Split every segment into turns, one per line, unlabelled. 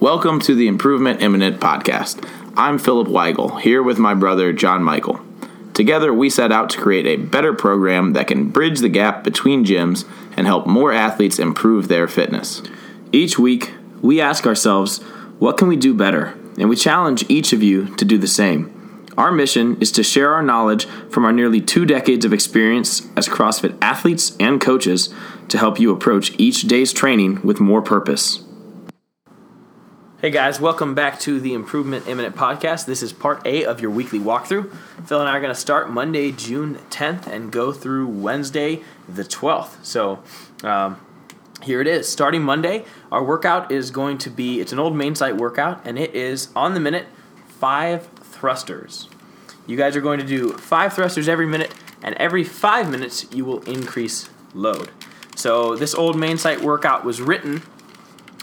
Welcome to the Improvement Imminent podcast. I'm Philip Weigel, here with my brother John Michael. Together, we set out to create a better program that can bridge the gap between gyms and help more athletes improve their fitness.
Each week, we ask ourselves, what can we do better? And we challenge each of you to do the same. Our mission is to share our knowledge from our nearly two decades of experience as CrossFit athletes and coaches to help you approach each day's training with more purpose. Hey guys, welcome back to the Improvement Imminent podcast. This is part A of your weekly walkthrough. Phil and I are going to start Monday, June 10th, and go through Wednesday, the 12th. So, um, here it is. Starting Monday, our workout is going to be it's an old main site workout, and it is on the minute five thrusters. You guys are going to do five thrusters every minute, and every five minutes you will increase load. So this old main site workout was written.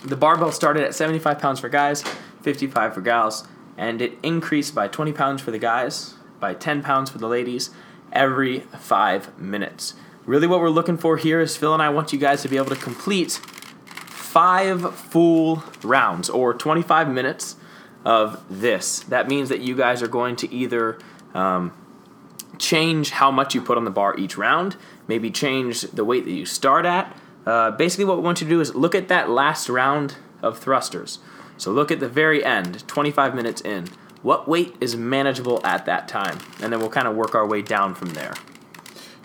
The barbell started at 75 pounds for guys, 55 for gals, and it increased by 20 pounds for the guys, by 10 pounds for the ladies, every five minutes. Really, what we're looking for here is Phil and I want you guys to be able to complete five full rounds or 25 minutes of this. That means that you guys are going to either um, change how much you put on the bar each round, maybe change the weight that you start at. Uh, basically, what we want you to do is look at that last round of thrusters. So look at the very end, 25 minutes in. What weight is manageable at that time? And then we'll kind of work our way down from there.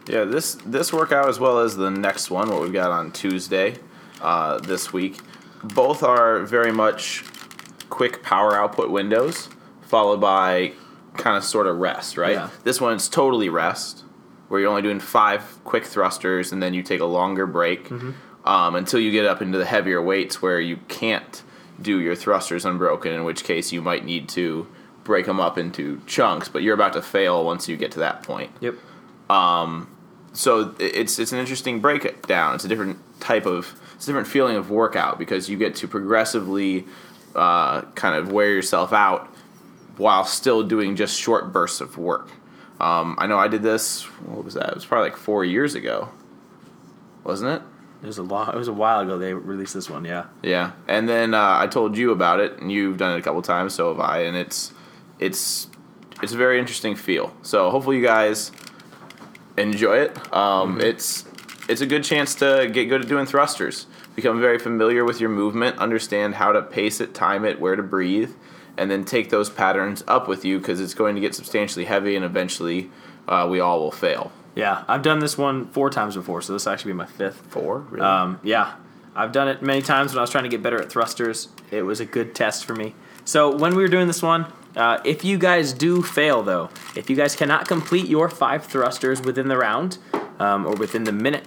Yeah, this this workout as well as the next one, what we've got on Tuesday uh, this week, both are very much quick power output windows, followed by kind of sort of rest, right?
Yeah.
This one's totally rest, where you're only doing five quick thrusters and then you take a longer break
Mm-hmm.
um, until you get up into the heavier weights where you can't do your thrusters unbroken, in which case you might need to break them up into chunks, but you're about to fail once you get to that point
Yep.
so it's it's an interesting breakdown. It's a different type of it's a different feeling of workout because you get to progressively uh, kind of wear yourself out while still doing just short bursts of work. Um, I know I did this. What was that? It was probably like four years ago, wasn't it?
It was a long, it was a while ago they released this one, yeah.
Yeah, and then uh, I told you about it, and you've done it a couple times, so have I, and it's it's it's a very interesting feel. So hopefully you guys enjoy it. Um, It's it's a good chance to get good at doing thrusters, become very familiar with your movement, understand how to pace it, time it, where to breathe, and then take those patterns up with you because it's going to get substantially heavy, and eventually uh, we all will fail.
Yeah, I've done this one four times before, so this will actually be my fifth.
Four, really?
Um, yeah, I've done it many times when I was trying to get better at thrusters. It was a good test for me. So when we were doing this one, uh, if you guys do fail though, if you guys cannot complete your five thrusters within the round um, or within the minute,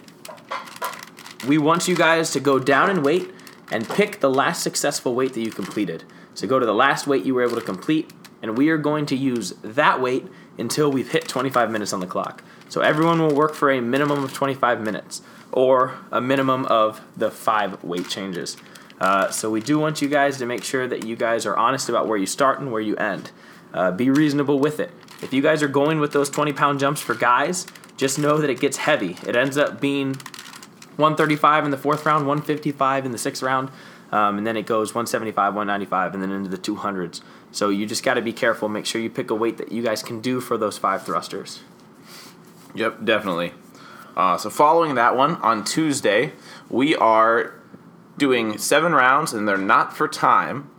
we want you guys to go down in weight and pick the last successful weight that you completed. So go to the last weight you were able to complete, and we are going to use that weight until we've hit 25 minutes on the clock. So everyone will work for a minimum of 25 minutes or a minimum of the five weight changes. Uh, so we do want you guys to make sure that you guys are honest about where you start and where you end. Uh, be reasonable with it. If you guys are going with those 20 pound jumps for guys, just know that it gets heavy. It ends up being 135 in the fourth round, 155 in the sixth round, um, and then it goes 175, 195, and then into the 200s. So you just got to be careful. Make sure you pick a weight that you guys can do for those five thrusters.
Yep, definitely. Uh, so following that one on Tuesday, we are doing seven rounds, and they're not for time.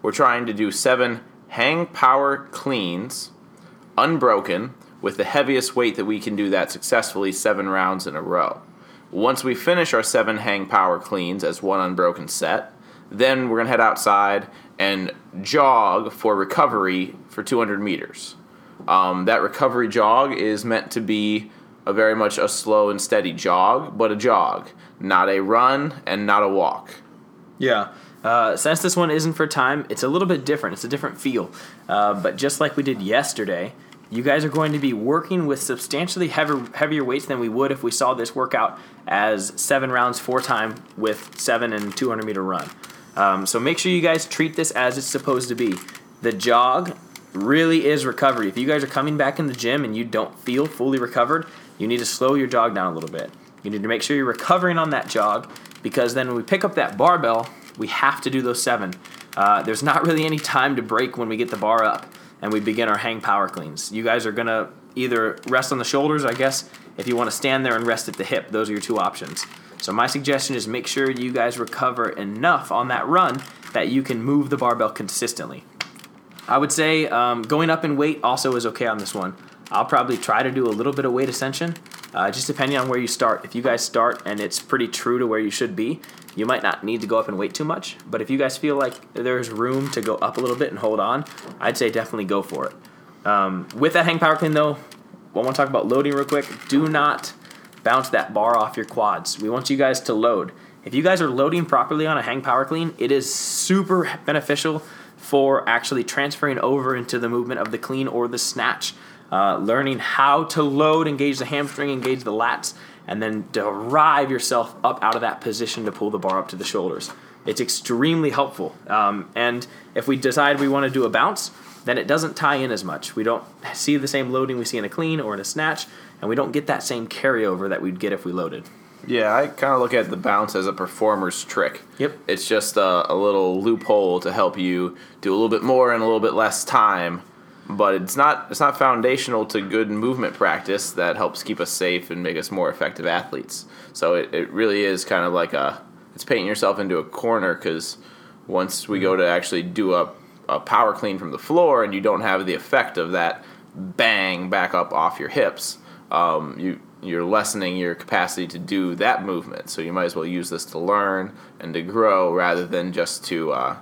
We're trying to do seven hang power cleans, unbroken, with the heaviest weight that we can do that successfully seven rounds in a row. Once we finish our seven hang power cleans as one unbroken set, then we're gonna head outside and jog for recovery for 200 meters. Um, that recovery jog is meant to be a very much a slow and steady jog, but a jog, not a run and not a walk.
Yeah. Uh, since this one isn't for time, it's a little bit different. It's a different feel. Uh, but just like we did yesterday, you guys are going to be working with substantially heavier, heavier weights than we would if we saw this workout as seven rounds, for time with seven and 200 meter run. Um, so make sure you guys treat this as it's supposed to be. The jog really is recovery. If you guys are coming back in the gym and you don't feel fully recovered, you need to slow your jog down a little bit. You need to make sure you're recovering on that jog because then when we pick up that barbell, we have to do those seven. Uh, there's not really any time to break when we get the bar up and we begin our hang power cleans. You guys are gonna either rest on the shoulders, I guess, if you want to stand there and rest at the hip. Those are your two options. So my suggestion is make sure you guys recover enough on that run that you can move the barbell consistently. I would say um, going up in weight also is okay on this one. I'll probably try to do a little bit of weight ascension, uh, just depending on where you start. If you guys start and it's pretty true to where you should be, you might not need to go up and weight too much. But if you guys feel like there's room to go up a little bit and hold on, I'd say definitely go for it. Um, with that hang power clean though, I want to talk about loading real quick. Do not bounce that bar off your quads. We want you guys to load. If you guys are loading properly on a hang power clean, it is super beneficial for actually transferring over into the movement of the clean or the snatch. Uh, learning how to load, engage the hamstring, engage the lats, and then derive yourself up out of that position to pull the bar up to the shoulders. It's extremely helpful. Um, and if we decide we want to do a bounce, then it doesn't tie in as much. We don't see the same loading we see in a clean or in a snatch, and we don't get that same carryover that we'd get if we loaded.
Yeah, I kind of look at the bounce as a performer's trick.
Yep.
It's just a, a, little loophole to help you do a little bit more in a little bit less time, but it's not it's not foundational to good movement practice that helps keep us safe and make us more effective athletes. So it, it really is kind of like a it's painting yourself into a corner because once we go to actually do a, a power clean from the floor and you don't have the effect of that bang back up off your hips, um, you you're lessening your capacity to do that movement. So you might as well use this to learn and to grow rather than just to, uh,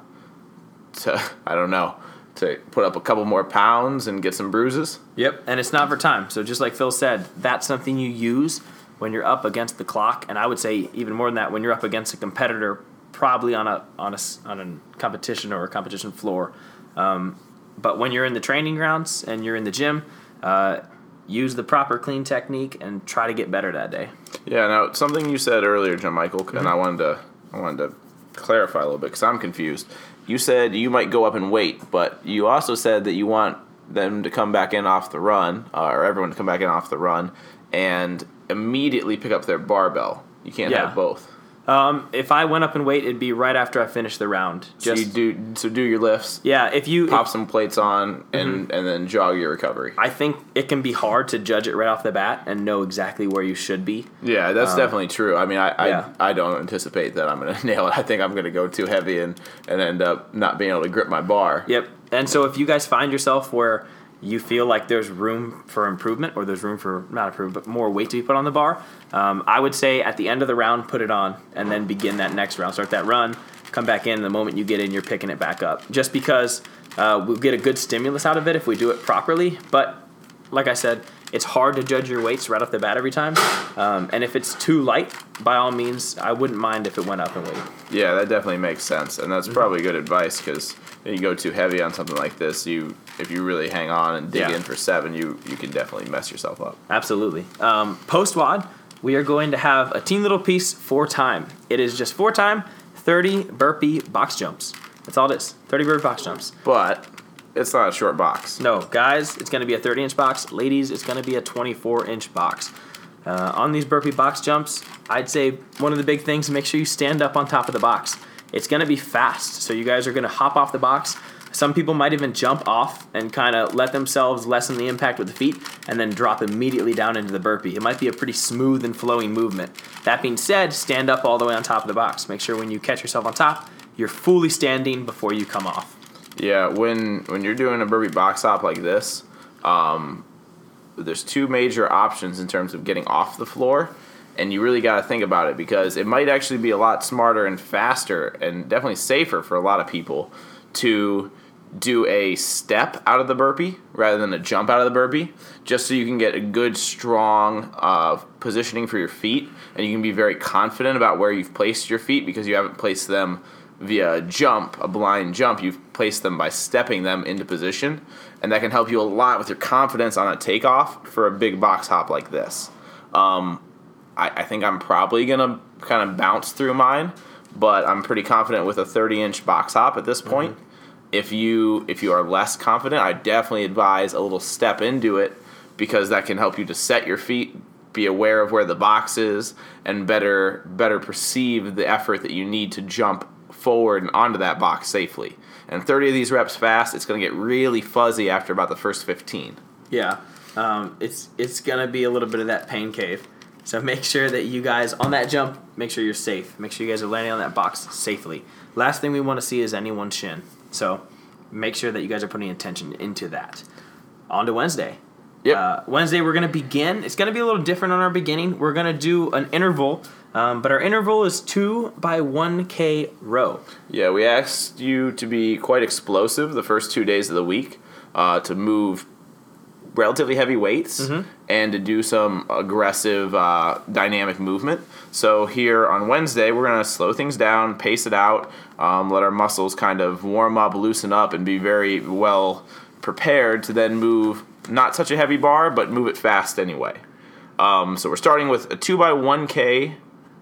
to I don't know, to put up a couple more pounds and get some bruises.
Yep, and it's not for time. So just like Phil said, that's something you use when you're up against the clock, and I would say even more than that when you're up against a competitor, probably on a on a on a competition or a competition floor. Um, but when you're in the training grounds and you're in the gym. Uh, use the proper clean technique and try to get better that day.
Yeah. Now, something you said earlier, John Michael, mm-hmm. and I wanted to I wanted to clarify a little bit because I'm confused. You said you might go up and weight, but you also said that you want them to come back in off the run, uh, or everyone to come back in off the run, and immediately pick up their barbell. You can't yeah. have both.
Um, if I went up and weight, it'd be right after I finished the round.
Just, so you do so do your lifts.
Yeah, if you
pop
if,
some plates on and mm-hmm. and then jog your recovery.
I think it can be hard to judge it right off the bat and know exactly where you should be.
Yeah, that's um, definitely true. I mean, I, yeah. I I don't anticipate that I'm going to nail it. I think I'm going to go too heavy and and end up not being able to grip my bar.
Yep. And so if you guys find yourself where you feel like there's room for improvement or there's room for not improvement but more weight to be put on the bar um, i would say at the end of the round put it on and then begin that next round. Start that run come back in the moment you get in you're picking it back up. Just because uh, we'll get a good stimulus out of it if we do it properly but like i said it's hard to judge your weights right off the bat every time um, and if it's too light by all means i wouldn't mind if it went up in weight
yeah that definitely makes sense and that's mm-hmm. probably good advice because if you go too heavy on something like this, you if you really hang on and dig yeah. in for seven, you you can definitely mess yourself up.
Absolutely. Um, Post WOD, we are going to have a teen little piece for time. It is just for time, thirty burpee box jumps. That's all it is. Thirty burpee box jumps.
But it's not a short box.
No, guys, it's going to be a 30 inch box. Ladies, it's going to be a 24 inch box. Uh, on these burpee box jumps, I'd say one of the big things: make sure you stand up on top of the box. It's going to be fast. So you guys are going to hop off the box. Some people might even jump off and kind of let themselves lessen the impact with the feet and then drop immediately down into the burpee. It might be a pretty smooth and flowing movement. That being said, stand up all the way on top of the box. Make sure when you catch yourself on top, you're fully standing before you come off.
Yeah, when when you're doing a burpee box hop like this, um, there's two major options in terms of getting off the floor and you really got to think about it because it might actually be a lot smarter and faster and definitely safer for a lot of people to do a step out of the burpee rather than a jump out of the burpee, just so you can get a good, strong uh, positioning for your feet, and you can be very confident about where you've placed your feet because you haven't placed them via a jump, a blind jump. You've placed them by stepping them into position, and that can help you a lot with your confidence on a takeoff for a big box hop like this. Um, I, I think I'm probably gonna kind of bounce through mine, but I'm pretty confident with a 30 inch box hop at this point. Mm-hmm. If you if you are less confident, I definitely advise a little step into it because that can help you to set your feet, be aware of where the box is, and better better perceive the effort that you need to jump forward and onto that box safely. And 30 of these reps fast, it's going to get really fuzzy after about the first 15.
Yeah, um, it's it's gonna be a little bit of that pain cave. So make sure that you guys on that jump, make sure you're safe. Make sure you guys are landing on that box safely. Last thing we want to see is anyone's shin. So make sure that you guys are putting attention into that. On to Wednesday.
Yep.
Uh, Wednesday we're gonna begin. It's gonna be a little different on our beginning. We're gonna do an interval, um, but our interval is two by one k row.
Yeah, we asked you to be quite explosive the first two days of the week, uh, to move relatively heavy weights and to do some aggressive uh, dynamic movement. So here on Wednesday, we're gonna slow things down, pace it out, um, let our muscles kind of warm up, loosen up, and be very well prepared to then move not such a heavy bar, but move it fast anyway. Um, so we're starting with a two by one k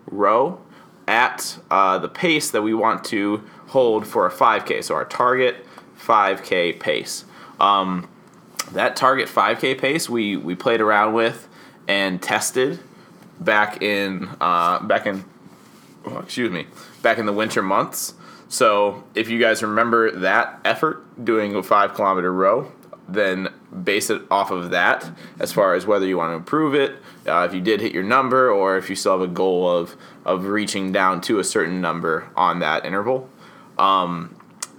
row at uh, the pace that we want to hold for a 5K. So our target 5K pace. Um, that target 5K pace we, we played around with and tested back in uh, back in oh, excuse me back in the winter months. So if you guys remember that effort doing a five kilometer row, then base it off of that as far as whether you want to improve it, uh, if you did hit your number, or if you still have a goal of of reaching down to a certain number on that interval. Um,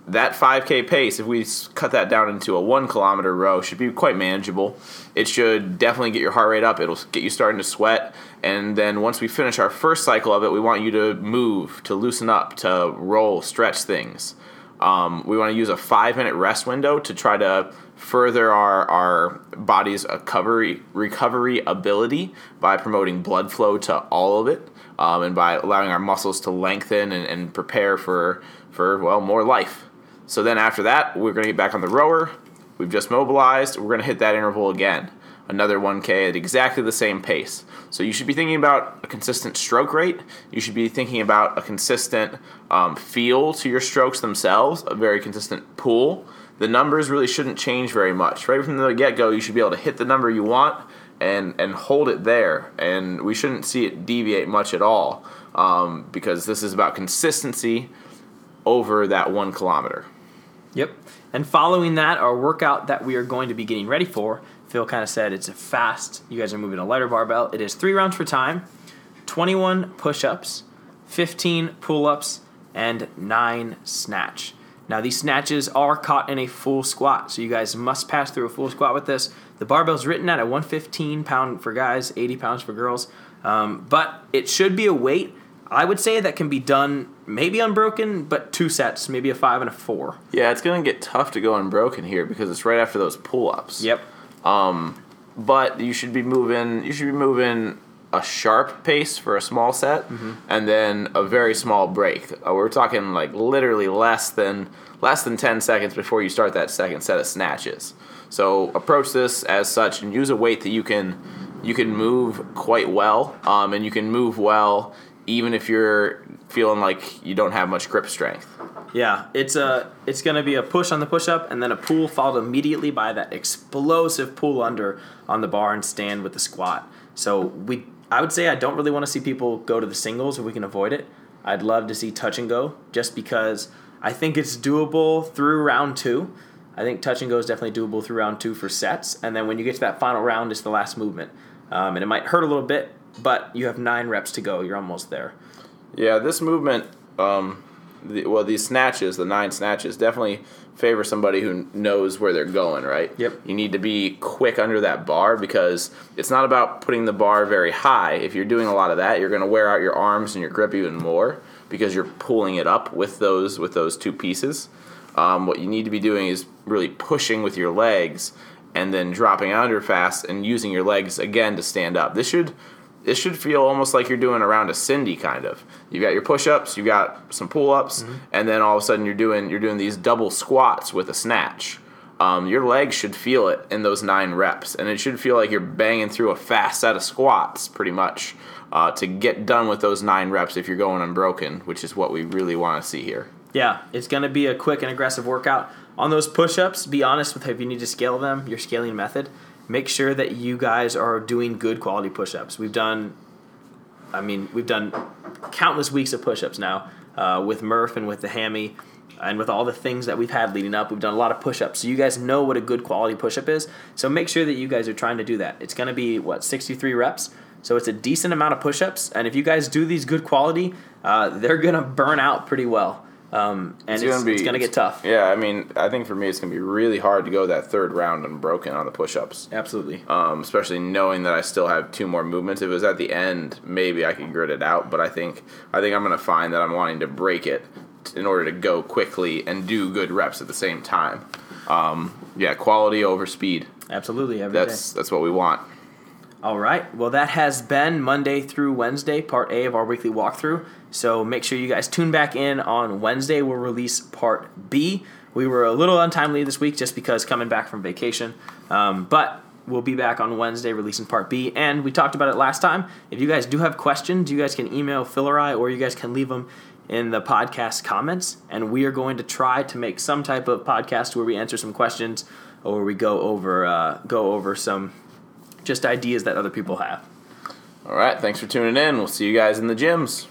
that 5K pace, if we cut that down into a one kilometer row, should be quite manageable. It should definitely get your heart rate up. It'll get you starting to sweat. And then once we finish our first cycle of it, we want you to move, to loosen up, to roll, stretch things. Um, we want to use a five minute rest window to try to further our, our body's recovery, recovery ability by promoting blood flow to all of it um, and by allowing our muscles to lengthen and, and prepare for, for, well, more life. So then after that, we're going to get back on the rower. We've just mobilized. We're going to hit that interval again. Another 1K at exactly the same pace. So you should be thinking about a consistent stroke rate. You should be thinking about a consistent um, feel to your strokes themselves, a very consistent pull. The numbers really shouldn't change very much. Right from the get go, you should be able to hit the number you want and, and hold it there. And we shouldn't see it deviate much at all um, because this is about consistency over that one kilometer.
Yep. And following that, our workout that we are going to be getting ready for, Phil kind of said it's a fast. You guys are moving a lighter barbell. It is three rounds for time, 21 push ups, 15 pull ups, and nine snatch. Now, these snatches are caught in a full squat, so you guys must pass through a full squat with this. The barbell's written at a 115 pound for guys, 80 pounds for girls, um, but it should be a weight. I would say that can be done maybe unbroken, but two sets, maybe a five and a four.
Yeah, it's going to get tough to go unbroken here because it's right after those pull ups.
Yep.
But you should be moving you should be moving a sharp pace for a small set and then a very small break. Uh, we're talking like literally less than less than 10 seconds before you start that second set of snatches. So approach this as such and use a weight that you can you can move quite well um, and you can move well even if you're feeling like you don't have much grip strength
Yeah, it's a it's gonna be a push on the push up and then a pull followed immediately by that explosive pull under on the bar and stand with the squat. So we I would say I don't really want to see people go to the singles if we can avoid it. I'd love to see touch and go just because I think it's doable through round two. I think touch and go is definitely doable through round two for sets, and then when you get to that final round, it's the last movement, um, and it might hurt a little bit, but you have nine reps to go. You're almost there.
Yeah, this movement, um, the, well, these snatches, the nine snatches, definitely favor somebody who knows where they're going, right?
Yep.
You need to be quick under that bar because it's not about putting the bar very high. If you're doing a lot of that, you're going to wear out your arms and your grip even more because you're pulling it up with those with those two pieces. Um, what you need to be doing is really pushing with your legs and then dropping under fast and using your legs again to stand up. This should this should feel almost like you're doing around a Cindy kind of. You got your push-ups, you got some pull-ups, and then all of a sudden you're doing you're doing these double squats with a snatch. Um, your legs should feel it in those nine reps, and it should feel like you're banging through a fast set of squats, pretty much, uh, to get done with those nine reps if you're going unbroken, which is what we really want to see here.
Yeah, it's going to be a quick and aggressive workout. On those push ups, be honest with if you need to scale them, your scaling method. Make sure that you guys are doing good quality push ups. We've done, I mean, we've done countless weeks of push ups now. uh, with Murph and with the hammy and with all the things that we've had leading up, we've done a lot of push-ups. So you guys know what a good quality push-up is. So make sure that you guys are trying to do that. It's going to be what 63 reps. So it's a decent amount of push-ups, and if you guys do these good quality, uh, they're going to burn out pretty well. Um, and it's, it's, gonna, be, it's gonna get tough.
Yeah, I mean, I think for me, it's gonna be really hard to go that third round unbroken on the push-ups.
Absolutely.
Um, especially knowing that I still have two more movements. If it was at the end, maybe I could grit it out. But I think I think I'm gonna find that I'm wanting to break it in order to go quickly and do good reps at the same time. Um, yeah, quality over speed.
Absolutely.
that's
day.
that's what we want.
All right. Well, that has been Monday through Wednesday, part A of our weekly walkthrough. So make sure you guys tune back in on Wednesday. We'll release part B. We were a little untimely this week just because coming back from vacation. Um, but we'll be back on Wednesday releasing part B. And we talked about it last time. If you guys do have questions, you guys can email Phil or I, or you guys can leave them in the podcast comments. And we are going to try to make some type of podcast where we answer some questions or we go over uh, go over some just ideas that other people have.
All right. Thanks for tuning in. We'll see you guys in the gyms.